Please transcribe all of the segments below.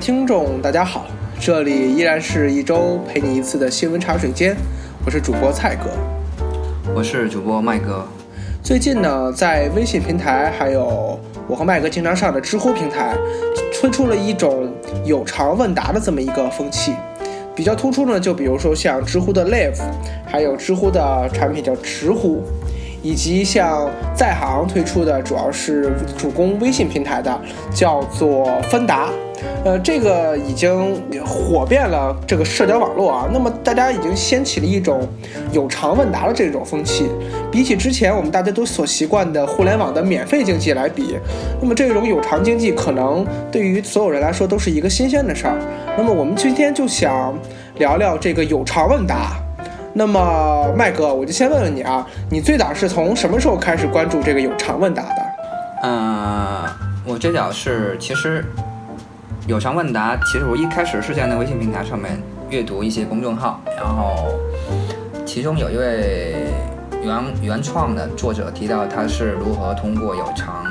听众，大家好，这里依然是一周陪你一次的新闻茶水间，我是主播蔡哥，我是主播麦哥。最近呢，在微信平台还有我和麦哥经常上的知乎平台，推出了一种有偿问答的这么一个风气。比较突出呢，就比如说像知乎的 Live，还有知乎的产品叫直呼。以及像在行推出的，主要是主攻微信平台的，叫做芬达，呃，这个已经火遍了这个社交网络啊。那么大家已经掀起了一种有偿问答的这种风气。比起之前我们大家都所习惯的互联网的免费经济来比，那么这种有偿经济可能对于所有人来说都是一个新鲜的事儿。那么我们今天就想聊聊这个有偿问答。那么麦哥，我就先问问你啊，你最早是从什么时候开始关注这个有偿问答的？嗯，我最早是其实有偿问答，其实我一开始是在那微信平台上面阅读一些公众号，然后其中有一位原原创的作者提到他是如何通过有偿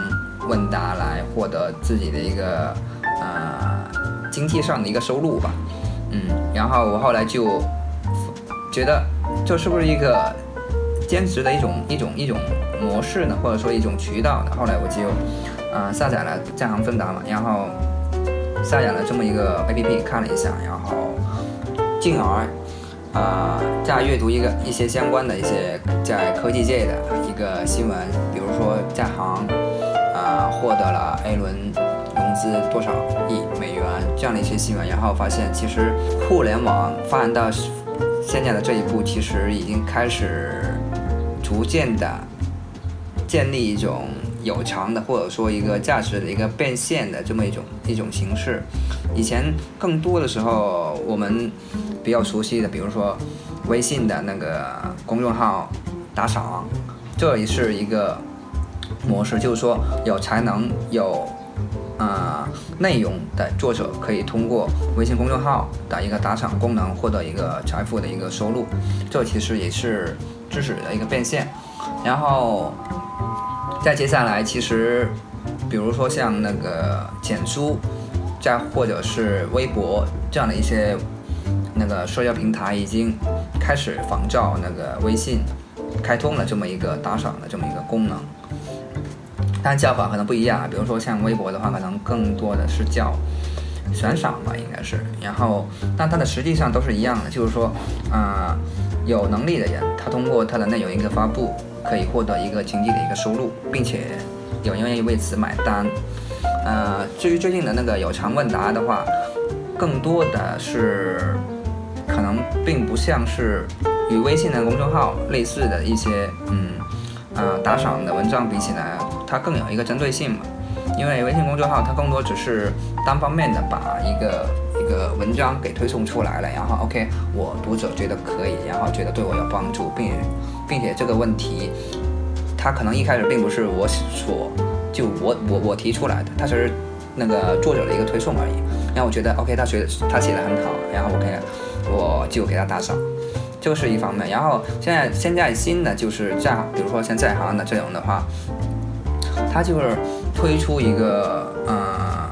问答来获得自己的一个呃经济上的一个收入吧，嗯，然后我后来就。觉得这是不是一个兼职的一种一种一种模式呢？或者说一种渠道呢？后来我就啊下载了在行芬达嘛，然后下载了这么一个 APP 看了一下，然后进而啊再阅读一个一些相关的一些在科技界的一个新闻，比如说在行啊获得了 A 轮融资多少亿美元这样的一些新闻，然后发现其实互联网发展到。现在的这一步其实已经开始逐渐的建立一种有偿的，或者说一个价值的一个变现的这么一种一种形式。以前更多的时候，我们比较熟悉的，比如说微信的那个公众号打赏，这也是一个模式，就是说有才能有。啊，内容的作者可以通过微信公众号的一个打赏功能获得一个财富的一个收入，这其实也是知识的一个变现。然后再接下来，其实比如说像那个简书，再或者是微博这样的一些那个社交平台，已经开始仿照那个微信开通了这么一个打赏的这么一个功能。但叫法可能不一样，比如说像微博的话，可能更多的是叫悬赏吧，应该是。然后，但它的实际上都是一样的，就是说，啊，有能力的人，他通过他的内容一个发布，可以获得一个经济的一个收入，并且有人愿意为此买单。呃，至于最近的那个有偿问答的话，更多的是可能并不像是与微信的公众号类似的一些，嗯，啊，打赏的文章比起来。它更有一个针对性嘛，因为微信公众号它更多只是单方面的把一个一个文章给推送出来了，然后 OK，我读者觉得可以，然后觉得对我有帮助，并并且这个问题，它可能一开始并不是我所就我我我提出来的，它是那个作者的一个推送而已。然后我觉得 OK，他写他写的很好，然后 OK，我就给他打赏，这个是一方面。然后现在现在新的就是这样比如说像在行的这种的话。他就是推出一个，呃，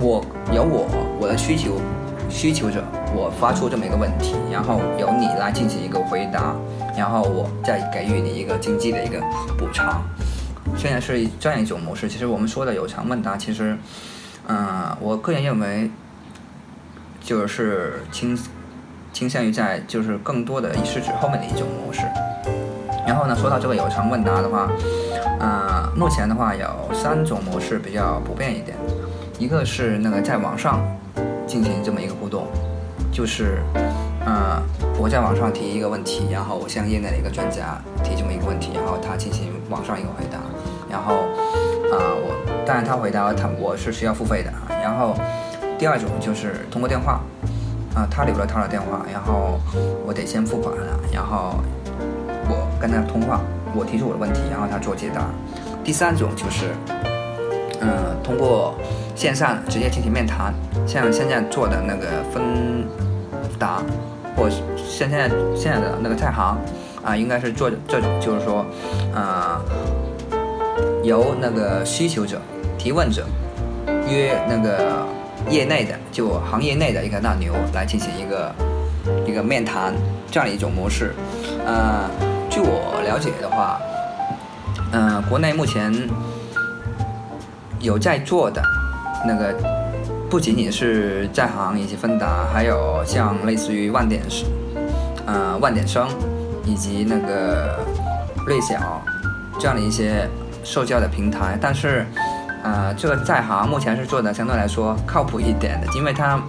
我有我我的需求，需求者，我发出这么一个问题，然后由你来进行一个回答，然后我再给予你一个经济的一个补偿。现在是这样一种模式。其实我们说的有偿问答，其实，嗯，我个人认为，就是倾倾向于在就是更多的是指后面的一种模式。然后呢，说到这个有偿问答的话。呃，目前的话有三种模式比较普遍一点，一个是那个在网上进行这么一个互动，就是，呃，我在网上提一个问题，然后我向业内的一个专家提这么一个问题，然后他进行网上一个回答，然后，啊，我当然他回答他我是需要付费的，然后第二种就是通过电话，啊，他留了他的电话，然后我得先付款了，然后我跟他通话。我提出我的问题，然后他做解答。第三种就是，嗯，通过线上直接进行面谈，像现在做的那个芬达，或像现在现在的那个在行，啊，应该是做这种，就是说，啊，由那个需求者、提问者约那个业内的就行业内的一个大牛来进行一个一个面谈这样一种模式。呃，据我了解的话，嗯，国内目前有在做的那个，不仅仅是在行以及芬达，还有像类似于万点，呃，万点生以及那个瑞小这样的一些社交的平台，但是。呃，这个在行目前是做的相对来说靠谱一点的，因为它，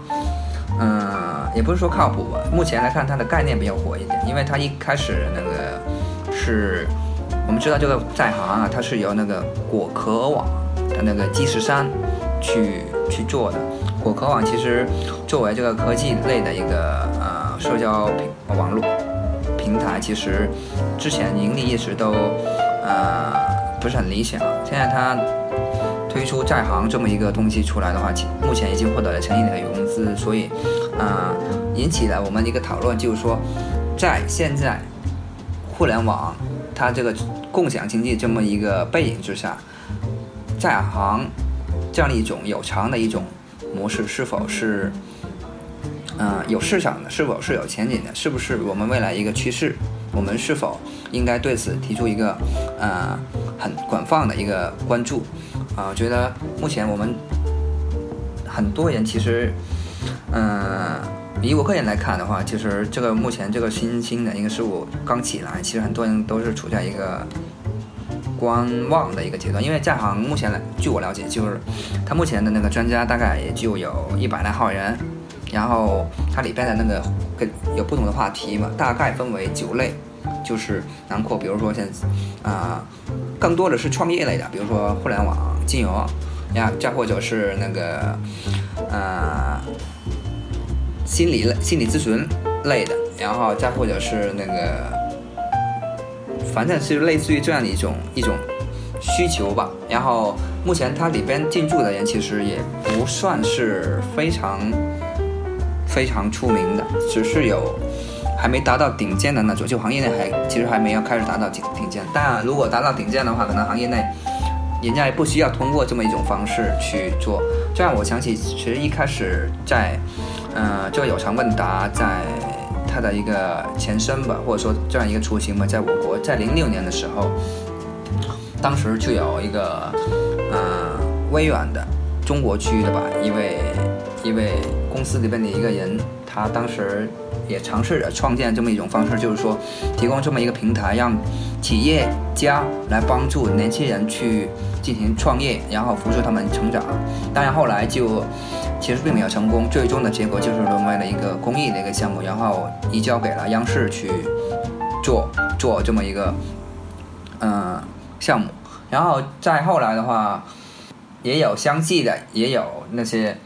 嗯，也不是说靠谱吧，目前来看它的概念比较火一点，因为它一开始那个是，我们知道这个在行啊，它是由那个果壳网的那个基石山去去做的。果壳网其实作为这个科技类的一个呃社交平网络平台，其实之前盈利一直都呃不是很理想，现在它。推出在行这么一个东西出来的话，目前已经获得了成亿的融资，所以，呃，引起了我们一个讨论，就是说，在现在互联网它这个共享经济这么一个背景之下，在行这样的一种有偿的一种模式，是否是，呃，有市场的，是否是有前景的，是不是我们未来一个趋势？我们是否应该对此提出一个，呃，很广泛的一个关注？啊，我觉得目前我们很多人其实，嗯，以我个人来看的话，其实这个目前这个新兴的一个事物刚起来，其实很多人都是处在一个观望的一个阶段。因为在行目前来，据我了解，就是它目前的那个专家大概也就有一百来号人，然后它里边的那个跟有不同的话题嘛，大概分为九类。就是囊括，比如说现啊，更多的是创业类的，比如说互联网金融呀，再或者是那个呃心理类、心理咨询类的，然后再或者是那个，反正是类似于这样的一种一种需求吧。然后目前它里边进驻的人其实也不算是非常非常出名的，只是有。还没达到顶尖的那种，就行业内还其实还没有开始达到顶顶尖。当然，如果达到顶尖的话，可能行业内人家也不需要通过这么一种方式去做。这样我想起，其实一开始在，呃，这个有偿问答在它的一个前身吧，或者说这样一个雏形吧，在我国在零六年的时候，当时就有一个，呃，微软的中国区的吧，一位一位公司里边的一个人，他当时。也尝试着创建这么一种方式，就是说，提供这么一个平台，让企业家来帮助年轻人去进行创业，然后扶助他们成长。当然后来就其实并没有成功，最终的结果就是沦为了一个公益的一个项目，然后移交给了央视去做做这么一个嗯项目。然后再后来的话，也有相继的，也有那些。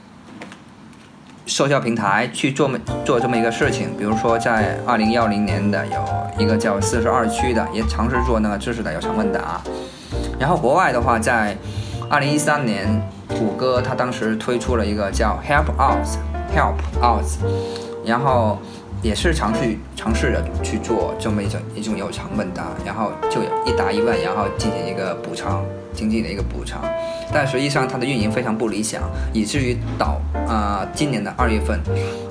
社交平台去做做这么一个事情，比如说在二零幺零年的有一个叫四十二区的，也尝试做那个知识的有偿问答。然后国外的话，在二零一三年，谷歌它当时推出了一个叫 Help Out，Help Out，然后也是尝试尝试着去做这么一种一种有偿问答，然后就一答一问，然后进行一个补偿。经济的一个补偿，但实际上它的运营非常不理想，以至于到啊今年的二月份，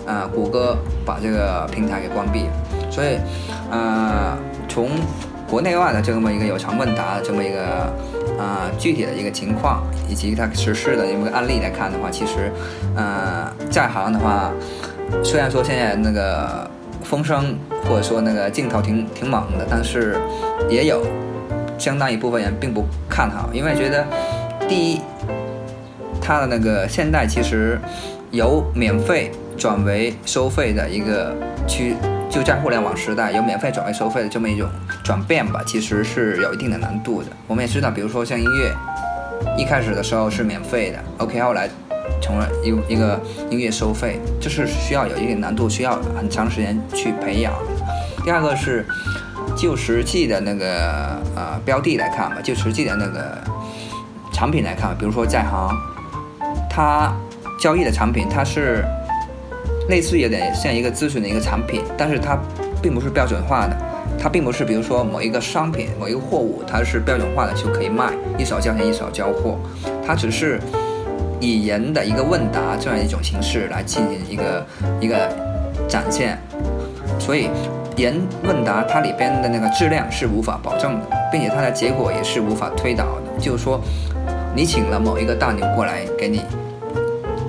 啊谷歌把这个平台给关闭了。所以，呃，从国内外的这么一个有偿问答这么一个啊具体的一个情况，以及它实施的一个案例来看的话，其实，呃，在行的话，虽然说现在那个风声或者说那个劲头挺挺猛的，但是也有。相当一部分人并不看好，因为觉得，第一，它的那个现在其实由免费转为收费的一个区，就在互联网时代由免费转为收费的这么一种转变吧，其实是有一定的难度的。我们也知道，比如说像音乐，一开始的时候是免费的，OK，后来成了一一个音乐收费，这是需要有一定难度，需要很长时间去培养。第二个是。就实际的那个呃标的来看嘛，就实际的那个产品来看，比如说在行，它交易的产品，它是类似有点像一个咨询的一个产品，但是它并不是标准化的，它并不是比如说某一个商品、某一个货物，它是标准化的就可以卖，一手交钱一手交货，它只是以人的一个问答这样一种形式来进行一个一个展现，所以人问答它里边的那个质量是无法保证的，并且它的结果也是无法推导的。就是说，你请了某一个大牛过来给你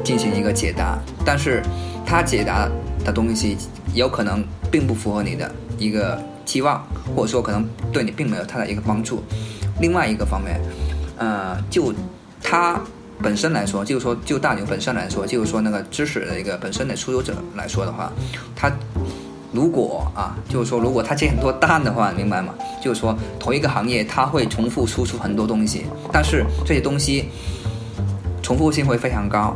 进行一个解答，但是他解答的东西有可能并不符合你的一个期望，或者说可能对你并没有太大一个帮助。另外一个方面，呃，就他。本身来说，就是说，就大牛本身来说，就是说那个知识的一个本身的出游者来说的话，他如果啊，就是说如果他接很多单的话，明白吗？就是说同一个行业他会重复输出很多东西，但是这些东西重复性会非常高，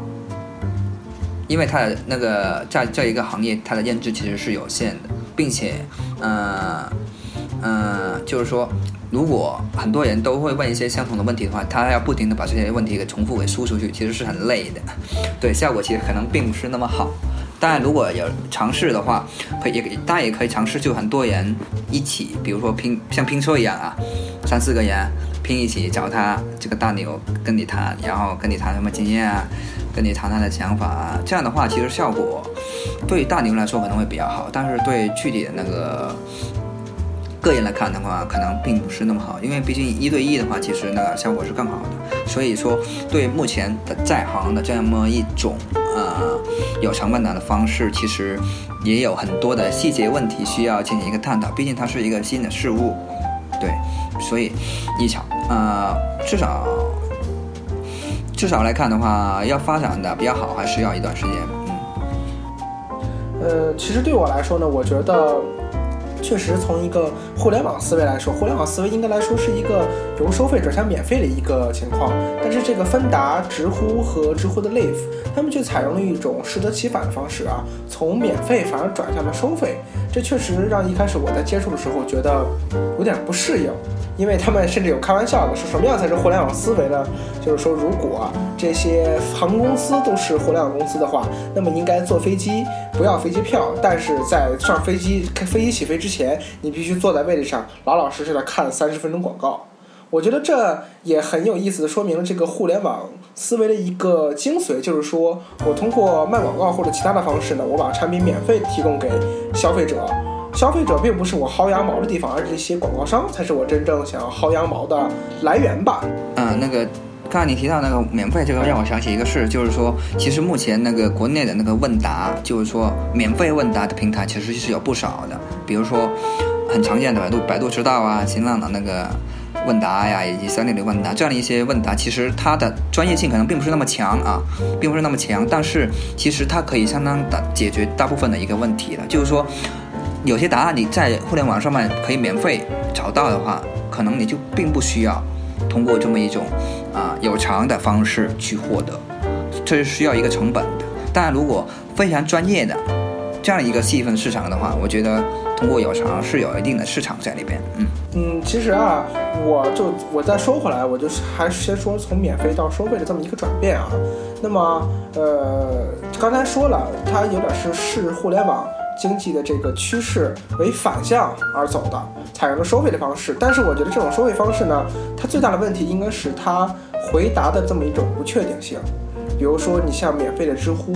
因为他的那个在这一个行业，他的认知其实是有限的，并且，呃，呃，就是说。如果很多人都会问一些相同的问题的话，他要不停的把这些问题给重复给输出去，其实是很累的，对，效果其实可能并不是那么好。当然，如果有尝试的话，可以，大家也可以尝试，就很多人一起，比如说拼像拼车一样啊，三四个人拼一起找他这个大牛跟你谈，然后跟你谈什么经验啊，跟你谈他的想法啊，这样的话其实效果对大牛来说可能会比较好，但是对具体的那个。个人来看的话，可能并不是那么好，因为毕竟一对一的话，其实那个效果是更好的。所以说，对目前的在行的这么一种呃有偿问答的方式，其实也有很多的细节问题需要进行一个探讨。毕竟它是一个新的事物，对，所以一场呃至少至少来看的话，要发展的比较好，还是要一段时间。嗯，呃，其实对我来说呢，我觉得。确实，从一个互联网思维来说，互联网思维应该来说是一个由收费转向免费的一个情况。但是这个芬达、知乎和知乎的 Live，他们却采用了一种适得其反的方式啊，从免费反而转向了收费。这确实让一开始我在接触的时候觉得有点不适应。因为他们甚至有开玩笑的，说什么样才是互联网思维呢？就是说，如果这些航空公司都是互联网公司的话，那么应该坐飞机不要飞机票，但是在上飞机、开飞机起飞之前，你必须坐在位置上，老老实实的看三十分钟广告。我觉得这也很有意思说明了这个互联网思维的一个精髓，就是说我通过卖广告或者其他的方式呢，我把产品免费提供给消费者。消费者并不是我薅羊毛的地方，而这些广告商才是我真正想要薅羊毛的来源吧。嗯，那个刚才你提到那个免费，这个让我想起一个事，就是说，其实目前那个国内的那个问答，就是说免费问答的平台，其实是有不少的。比如说很常见的百度百度知道啊，新浪的那个问答呀，以及三六零问答这样的一些问答，其实它的专业性可能并不是那么强啊，并不是那么强，但是其实它可以相当的解决大部分的一个问题了，就是说。有些答案你在互联网上面可以免费找到的话，可能你就并不需要通过这么一种啊有偿的方式去获得，这是需要一个成本的。但如果非常专业的这样一个细分市场的话，我觉得通过有偿是有一定的市场在里边。嗯嗯，其实啊，我就我再说回来，我就是还是先说从免费到收费的这么一个转变啊。那么呃，刚才说了，它有点是视互联网。经济的这个趋势为反向而走的，采用了收费的方式。但是我觉得这种收费方式呢，它最大的问题应该是它回答的这么一种不确定性。比如说，你像免费的知乎，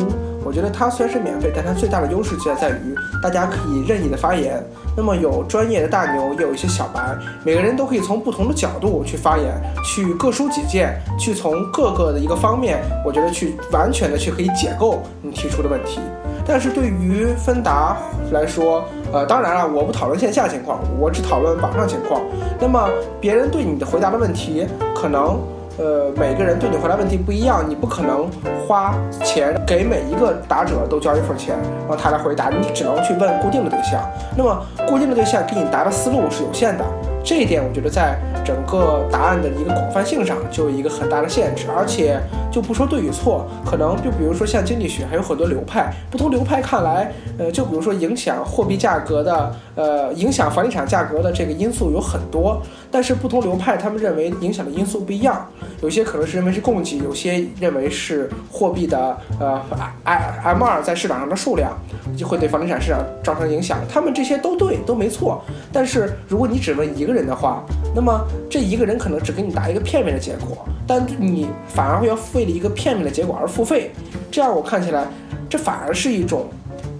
我觉得它虽然是免费，但它最大的优势就在于大家可以任意的发言。那么有专业的大牛，也有一些小白，每个人都可以从不同的角度去发言，去各抒己见，去从各个的一个方面，我觉得去完全的去可以解构你提出的问题。但是对于芬达来说，呃，当然了，我不讨论线下情况，我只讨论网上情况。那么别人对你的回答的问题，可能，呃，每个人对你回答问题不一样，你不可能花钱给每一个答者都交一份钱，让他来回答，你只能去问固定的对象。那么固定的对象给你答的思路是有限的。这一点，我觉得在整个答案的一个广泛性上就有一个很大的限制，而且就不说对与错，可能就比如说像经济学，还有很多流派，不同流派看来，呃，就比如说影响货币价格的，呃，影响房地产价格的这个因素有很多，但是不同流派他们认为影响的因素不一样，有些可能是认为是供给，有些认为是货币的，呃 M 二在市场上的数量就会对房地产市场造成影响，他们这些都对，都没错，但是如果你只问一个人。人的话，那么这一个人可能只给你答一个片面的结果，但你反而会要为了一个片面的结果而付费，这样我看起来，这反而是一种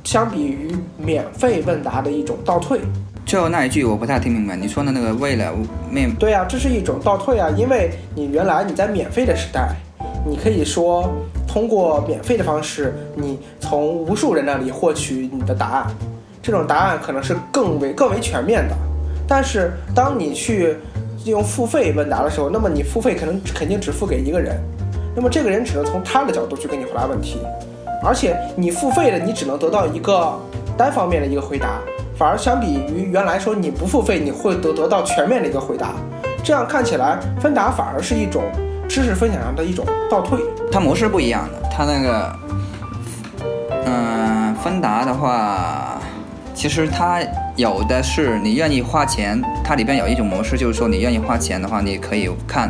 相比于免费问答的一种倒退。最后那一句我不太听明白，你说的那个为了免对啊，这是一种倒退啊，因为你原来你在免费的时代，你可以说通过免费的方式，你从无数人那里获取你的答案，这种答案可能是更为更为全面的。但是当你去用付费问答的时候，那么你付费可能肯定只付给一个人，那么这个人只能从他的角度去给你回答问题，而且你付费的你只能得到一个单方面的一个回答。反而相比于原来说你不付费，你会得得到全面的一个回答，这样看起来分达反而是一种知识分享上的一种倒退。它模式不一样的，它那个，嗯，分达的话，其实它有的是你愿意花钱，它里边有一种模式，就是说你愿意花钱的话，你可以看，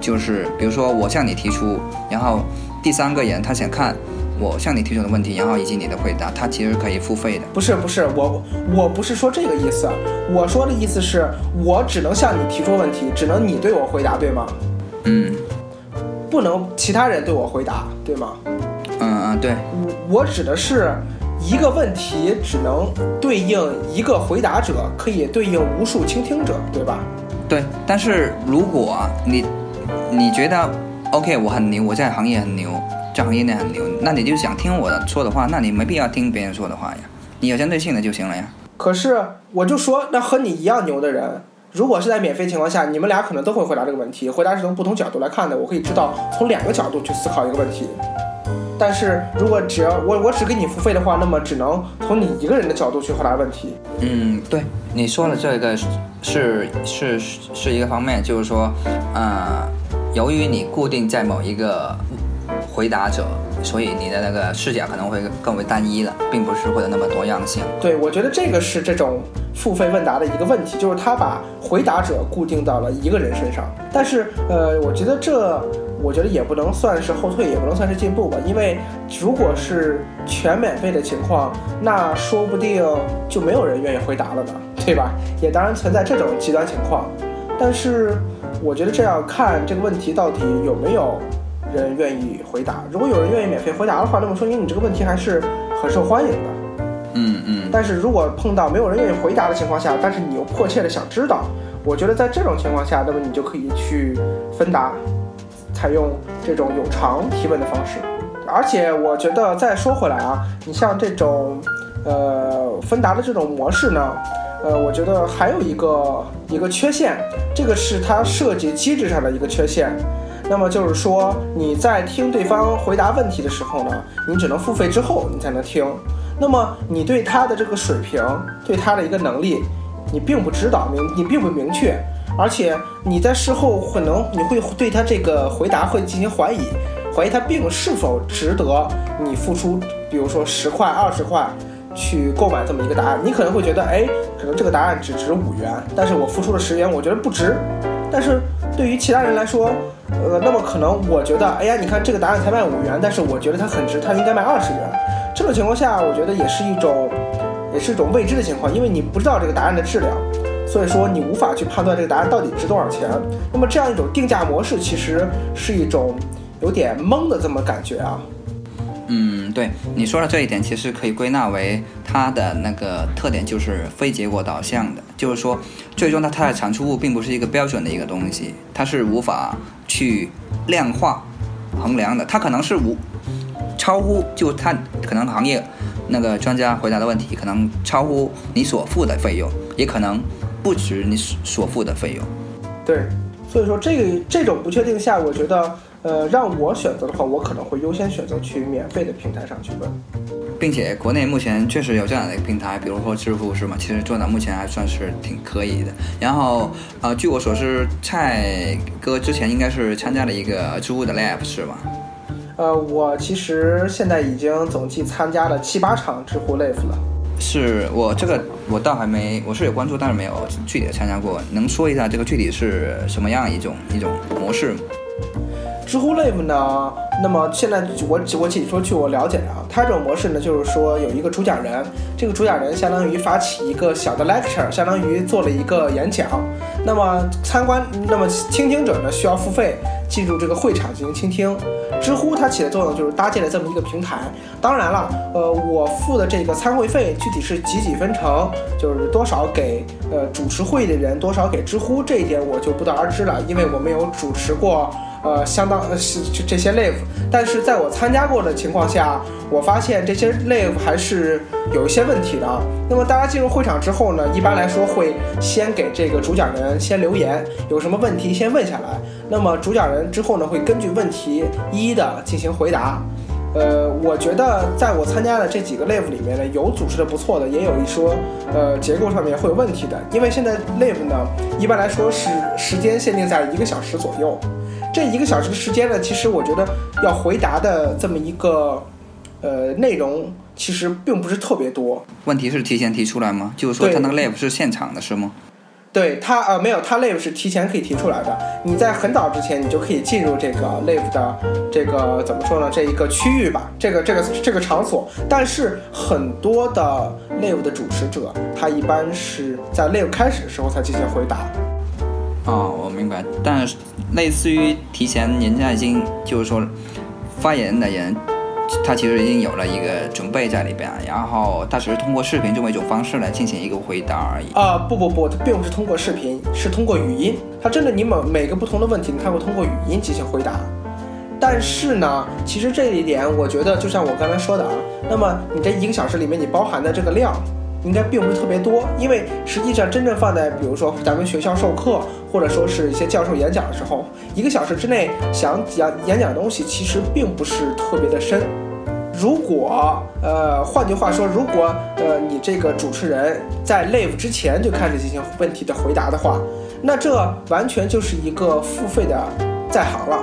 就是比如说我向你提出，然后第三个人他想看。我向你提出的问题，然后以及你的回答，他其实可以付费的。不是不是，我我不是说这个意思，我说的意思是我只能向你提出问题，只能你对我回答，对吗？嗯。不能其他人对我回答，对吗？嗯嗯，对。我我指的是一个问题只能对应一个回答者，可以对应无数倾听者，对吧？对。但是如果你你觉得 OK，我很牛，我在行业很牛。这行业内很牛，那你就想听我说的话，那你没必要听别人说的话呀，你有针对性的就行了呀。可是我就说，那和你一样牛的人，如果是在免费情况下，你们俩可能都会回答这个问题，回答是从不同角度来看的，我可以知道从两个角度去思考一个问题。但是如果只要我我只给你付费的话，那么只能从你一个人的角度去回答问题。嗯，对，你说的这个是是是一个方面，就是说，呃，由于你固定在某一个。回答者，所以你的那个视角可能会更为单一了，并不是会有那么多样性。对，我觉得这个是这种付费问答的一个问题，就是他把回答者固定到了一个人身上。但是，呃，我觉得这，我觉得也不能算是后退，也不能算是进步吧。因为如果是全免费的情况，那说不定就没有人愿意回答了呢，对吧？也当然存在这种极端情况。但是，我觉得这要看这个问题到底有没有？人愿意回答，如果有人愿意免费回答的话，那么说明你这个问题还是很受欢迎的。嗯嗯。但是如果碰到没有人愿意回答的情况下，但是你又迫切的想知道，我觉得在这种情况下，那么你就可以去分答，采用这种有偿提问的方式。而且我觉得再说回来啊，你像这种呃分答的这种模式呢，呃，我觉得还有一个一个缺陷，这个是它设计机制上的一个缺陷。那么就是说，你在听对方回答问题的时候呢，你只能付费之后你才能听。那么你对他的这个水平，对他的一个能力，你并不知道，明你并不明确，而且你在事后可能你会对他这个回答会进行怀疑，怀疑他并是否值得你付出，比如说十块、二十块去购买这么一个答案。你可能会觉得，哎，可能这个答案只值五元，但是我付出了十元，我觉得不值。但是对于其他人来说，呃，那么可能我觉得，哎呀，你看这个答案才卖五元，但是我觉得它很值，它应该卖二十元。这种情况下，我觉得也是一种，也是一种未知的情况，因为你不知道这个答案的质量，所以说你无法去判断这个答案到底值多少钱。那么这样一种定价模式，其实是一种有点懵的这么感觉啊。嗯，对你说的这一点，其实可以归纳为它的那个特点就是非结果导向的，就是说，最终它它的产出物并不是一个标准的一个东西，它是无法去量化衡量的，它可能是无超乎就它可能行业那个专家回答的问题，可能超乎你所付的费用，也可能不值你所付的费用。对，所以说这个这种不确定下，我觉得。呃，让我选择的话，我可能会优先选择去免费的平台上去问，并且国内目前确实有这样的一个平台，比如说知乎是吗？其实做到目前还算是挺可以的。然后，呃，据我所知，蔡哥之前应该是参加了一个知乎的 Lab 是吗？呃，我其实现在已经总计参加了七八场知乎 Live 了。是我这个我倒还没，我是有关注，但是没有具体的参加过。能说一下这个具体是什么样一种一种模式？知乎 Live 呢，那么现在我我仅说据我了解的啊，它这种模式呢，就是说有一个主讲人，这个主讲人相当于发起一个小的 lecture，相当于做了一个演讲。那么参观，那么倾听者呢需要付费进入这个会场进行倾听。知乎它起的作用就是搭建了这么一个平台。当然了，呃，我付的这个参会费具体是几几分成，就是多少给呃主持会议的人，多少给知乎，这一点我就不得而知了，因为我没有主持过。呃，相当呃是这些 live，但是在我参加过的情况下，我发现这些 live 还是有一些问题的。那么大家进入会场之后呢，一般来说会先给这个主讲人先留言，有什么问题先问下来。那么主讲人之后呢，会根据问题一一的进行回答。呃，我觉得在我参加的这几个 live 里面呢，有组织的不错的，也有一说呃结构上面会有问题的。因为现在 live 呢，一般来说是时间限定在一个小时左右。这一个小时的时间呢，其实我觉得要回答的这么一个呃内容，其实并不是特别多。问题是提前提出来吗？就是说他那个 live 是现场的是吗？对他呃没有，他 live 是提前可以提出来的。你在很早之前，你就可以进入这个 live 的这个怎么说呢？这一个区域吧，这个这个这个场所。但是很多的 live 的主持者，他一般是在 live 开始的时候才进行回答。哦，我明白。但是类似于提前，人家已经就是说，发言的人，他其实已经有了一个准备在里边，然后他只是通过视频这么一种方式来进行一个回答而已。啊，不不不，他并不是通过视频，是通过语音。他针对你每每个不同的问题，他会通过语音进行回答。但是呢，其实这一点，我觉得就像我刚才说的啊，那么你这一个小时里面，你包含的这个量。应该并不是特别多，因为实际上真正放在比如说咱们学校授课，或者说是一些教授演讲的时候，一个小时之内想讲演讲的东西其实并不是特别的深。如果呃，换句话说，如果呃你这个主持人在 live 之前就开始进行问题的回答的话，那这完全就是一个付费的在行了，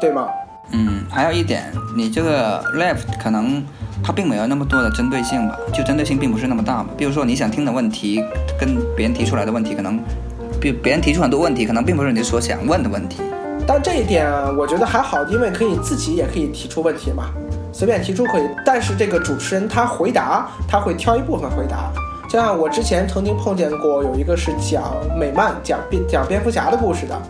对吗？嗯，还有一点，你这个 live 可能。它并没有那么多的针对性吧，就针对性并不是那么大嘛。比如说你想听的问题，跟别人提出来的问题，可能，比别人提出很多问题，可能并不是你所想问的问题。但这一点我觉得还好，因为可以自己也可以提出问题嘛，随便提出可以。但是这个主持人他回答，他会挑一部分回答。就像我之前曾经碰见过，有一个是讲美漫、讲蝙讲蝙蝠侠的故事的。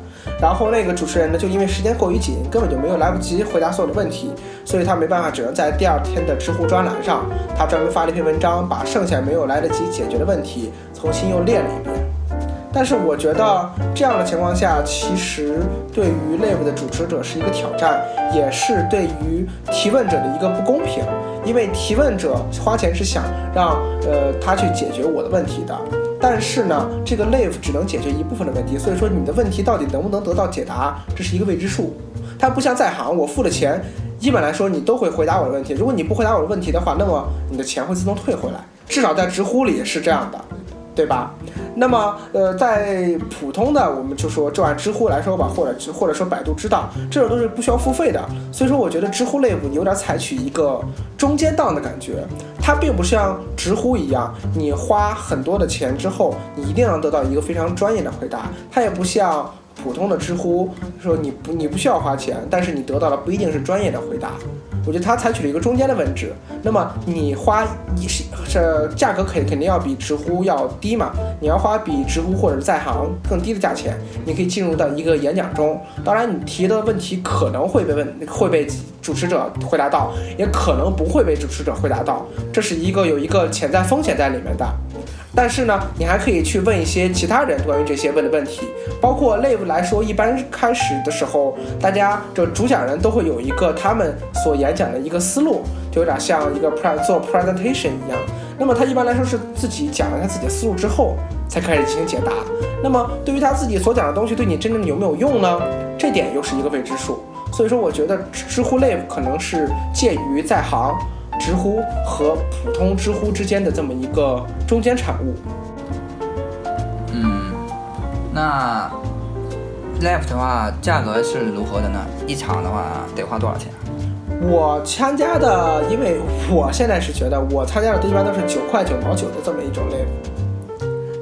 然后那个主持人呢，就因为时间过于紧，根本就没有来不及回答所有的问题，所以他没办法，只能在第二天的知乎专栏上，他专门发了一篇文章，把剩下没有来得及解决的问题重新又列了一遍。但是我觉得这样的情况下，其实对于 live 的主持者是一个挑战，也是对于提问者的一个不公平，因为提问者花钱是想让呃他去解决我的问题的。但是呢，这个 live 只能解决一部分的问题，所以说你的问题到底能不能得到解答，这是一个未知数。它不像在行，我付了钱，一般来说你都会回答我的问题。如果你不回答我的问题的话，那么你的钱会自动退回来。至少在知乎里是这样的。对吧？那么，呃，在普通的，我们就说就按知乎来说吧，或者或者说百度知道，这种都是不需要付费的。所以说，我觉得知乎类有点采取一个中间档的感觉，它并不像知乎一样，你花很多的钱之后，你一定能得到一个非常专业的回答。它也不像普通的知乎，说你不你不需要花钱，但是你得到的不一定是专业的回答。我觉得它采取了一个中间的位置。那么你花一是是价格肯肯定要比知乎要低嘛？你要花比知乎或者在行更低的价钱，你可以进入到一个演讲中。当然，你提的问题可能会被问会被主持者回答到，也可能不会被主持者回答到，这是一个有一个潜在风险在里面的。但是呢，你还可以去问一些其他人关于这些问的问题，包括 live 来说，一般开始的时候，大家这主讲人都会有一个他们所演讲的一个思路，就有点像一个 pre 做 presentation 一样。那么他一般来说是自己讲了他自己的思路之后，才开始进行解答。那么对于他自己所讲的东西，对你真正有没有用呢？这点又是一个未知数。所以说，我觉得知乎 live 可能是介于在行。知乎和普通知乎之间的这么一个中间产物。嗯，那 Live 的话价格是如何的呢？一场的话得花多少钱？我参加的，因为我现在是觉得我参加的一般都是九块九毛九的这么一种 Live。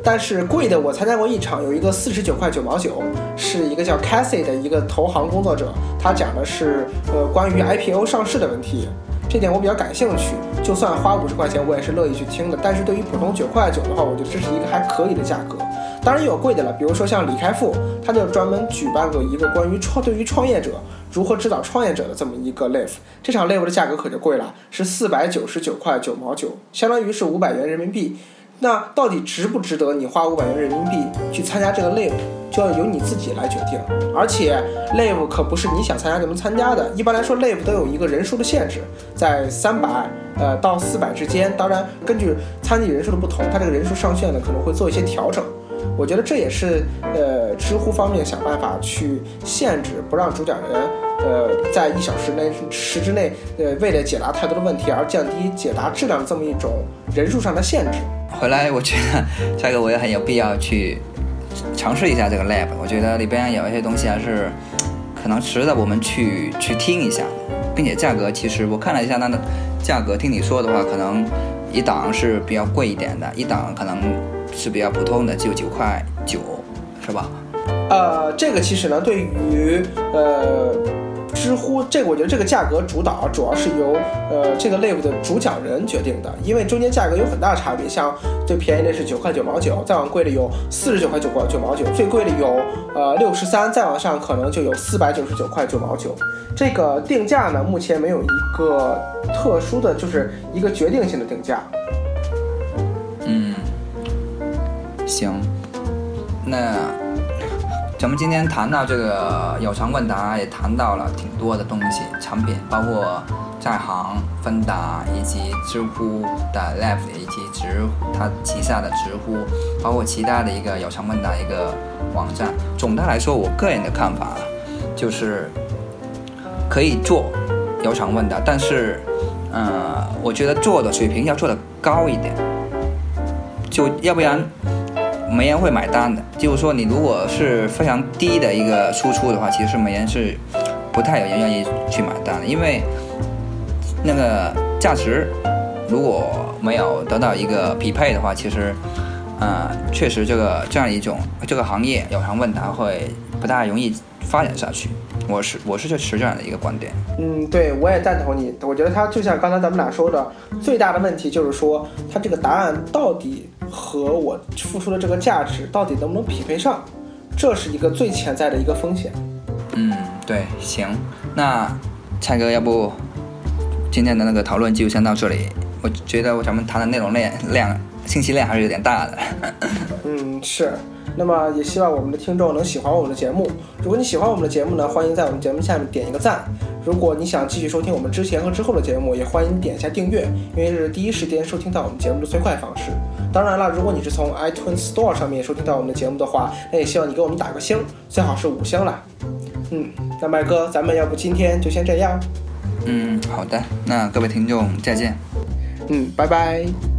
但是贵的我参加过一场，有一个四十九块九毛九，是一个叫 Cassie 的一个投行工作者，他讲的是呃关于 IPO 上市的问题。这点我比较感兴趣，就算花五十块钱，我也是乐意去听的。但是对于普通九块九的话，我觉得这是一个还可以的价格。当然也有贵的了，比如说像李开复，他就专门举办过一个关于创对于创业者如何指导创业者的这么一个 live。这场 live 的价格可就贵了，是四百九十九块九毛九，相当于是五百元人民币。那到底值不值得你花五百元人民币去参加这个 live，就要由你自己来决定。而且 live 可不是你想参加就能参加的，一般来说 live 都有一个人数的限制，在三百呃到四百之间。当然，根据参与人数的不同，它这个人数上限呢可能会做一些调整。我觉得这也是呃知乎方面想办法去限制，不让主讲人呃在一小时内时之内呃为了解答太多的问题而降低解答质量这么一种人数上的限制。回来，我觉得 这个我也很有必要去尝试一下这个 lab。我觉得里边有一些东西还是可能值得我们去去听一下，并且价格其实我看了一下它的价格，听你说的话，可能一档是比较贵一点的，一档可能是比较普通的，就九块九，是吧？呃，这个其实呢，对于呃。知乎这个，我觉得这个价格主导主要是由呃这个 live 的主讲人决定的，因为中间价格有很大差别。像最便宜的是九块九毛九，再往贵的有四十九块九块九毛九，最贵的有呃六十三，再往上可能就有四百九十九块九毛九。这个定价呢，目前没有一个特殊的就是一个决定性的定价。嗯，行，那。咱们今天谈到这个有偿问答，也谈到了挺多的东西，产品包括在行、芬达以及知乎的 Live 以及知它旗下的知乎，包括其他的一个有偿问答一个网站。总的来说，我个人的看法就是可以做有偿问答，但是，呃，我觉得做的水平要做的高一点，就要不然。没人会买单的，就是说，你如果是非常低的一个输出的话，其实没人是不太有人愿意去买单的，因为那个价值如果没有得到一个匹配的话，其实，呃，确实这个这样一种这个行业有偿问答会不大容易发展下去。我是我是持这样的一个观点。嗯，对，我也赞同你。我觉得它就像刚才咱们俩说的，最大的问题就是说，它这个答案到底。和我付出的这个价值到底能不能匹配上，这是一个最潜在的一个风险。嗯，对，行，那蔡哥，要不今天的那个讨论就先到这里。我觉得咱们谈的内容量量信息量还是有点大的。嗯，是。那么也希望我们的听众能喜欢我们的节目。如果你喜欢我们的节目呢，欢迎在我们节目下面点一个赞。如果你想继续收听我们之前和之后的节目，也欢迎点一下订阅，因为这是第一时间收听到我们节目的最快方式。当然了，如果你是从 iTunes Store 上面收听到我们的节目的话，那也希望你给我们打个星，最好是五星啦。嗯，那麦哥，咱们要不今天就先这样？嗯，好的。那各位听众再见。嗯，拜拜。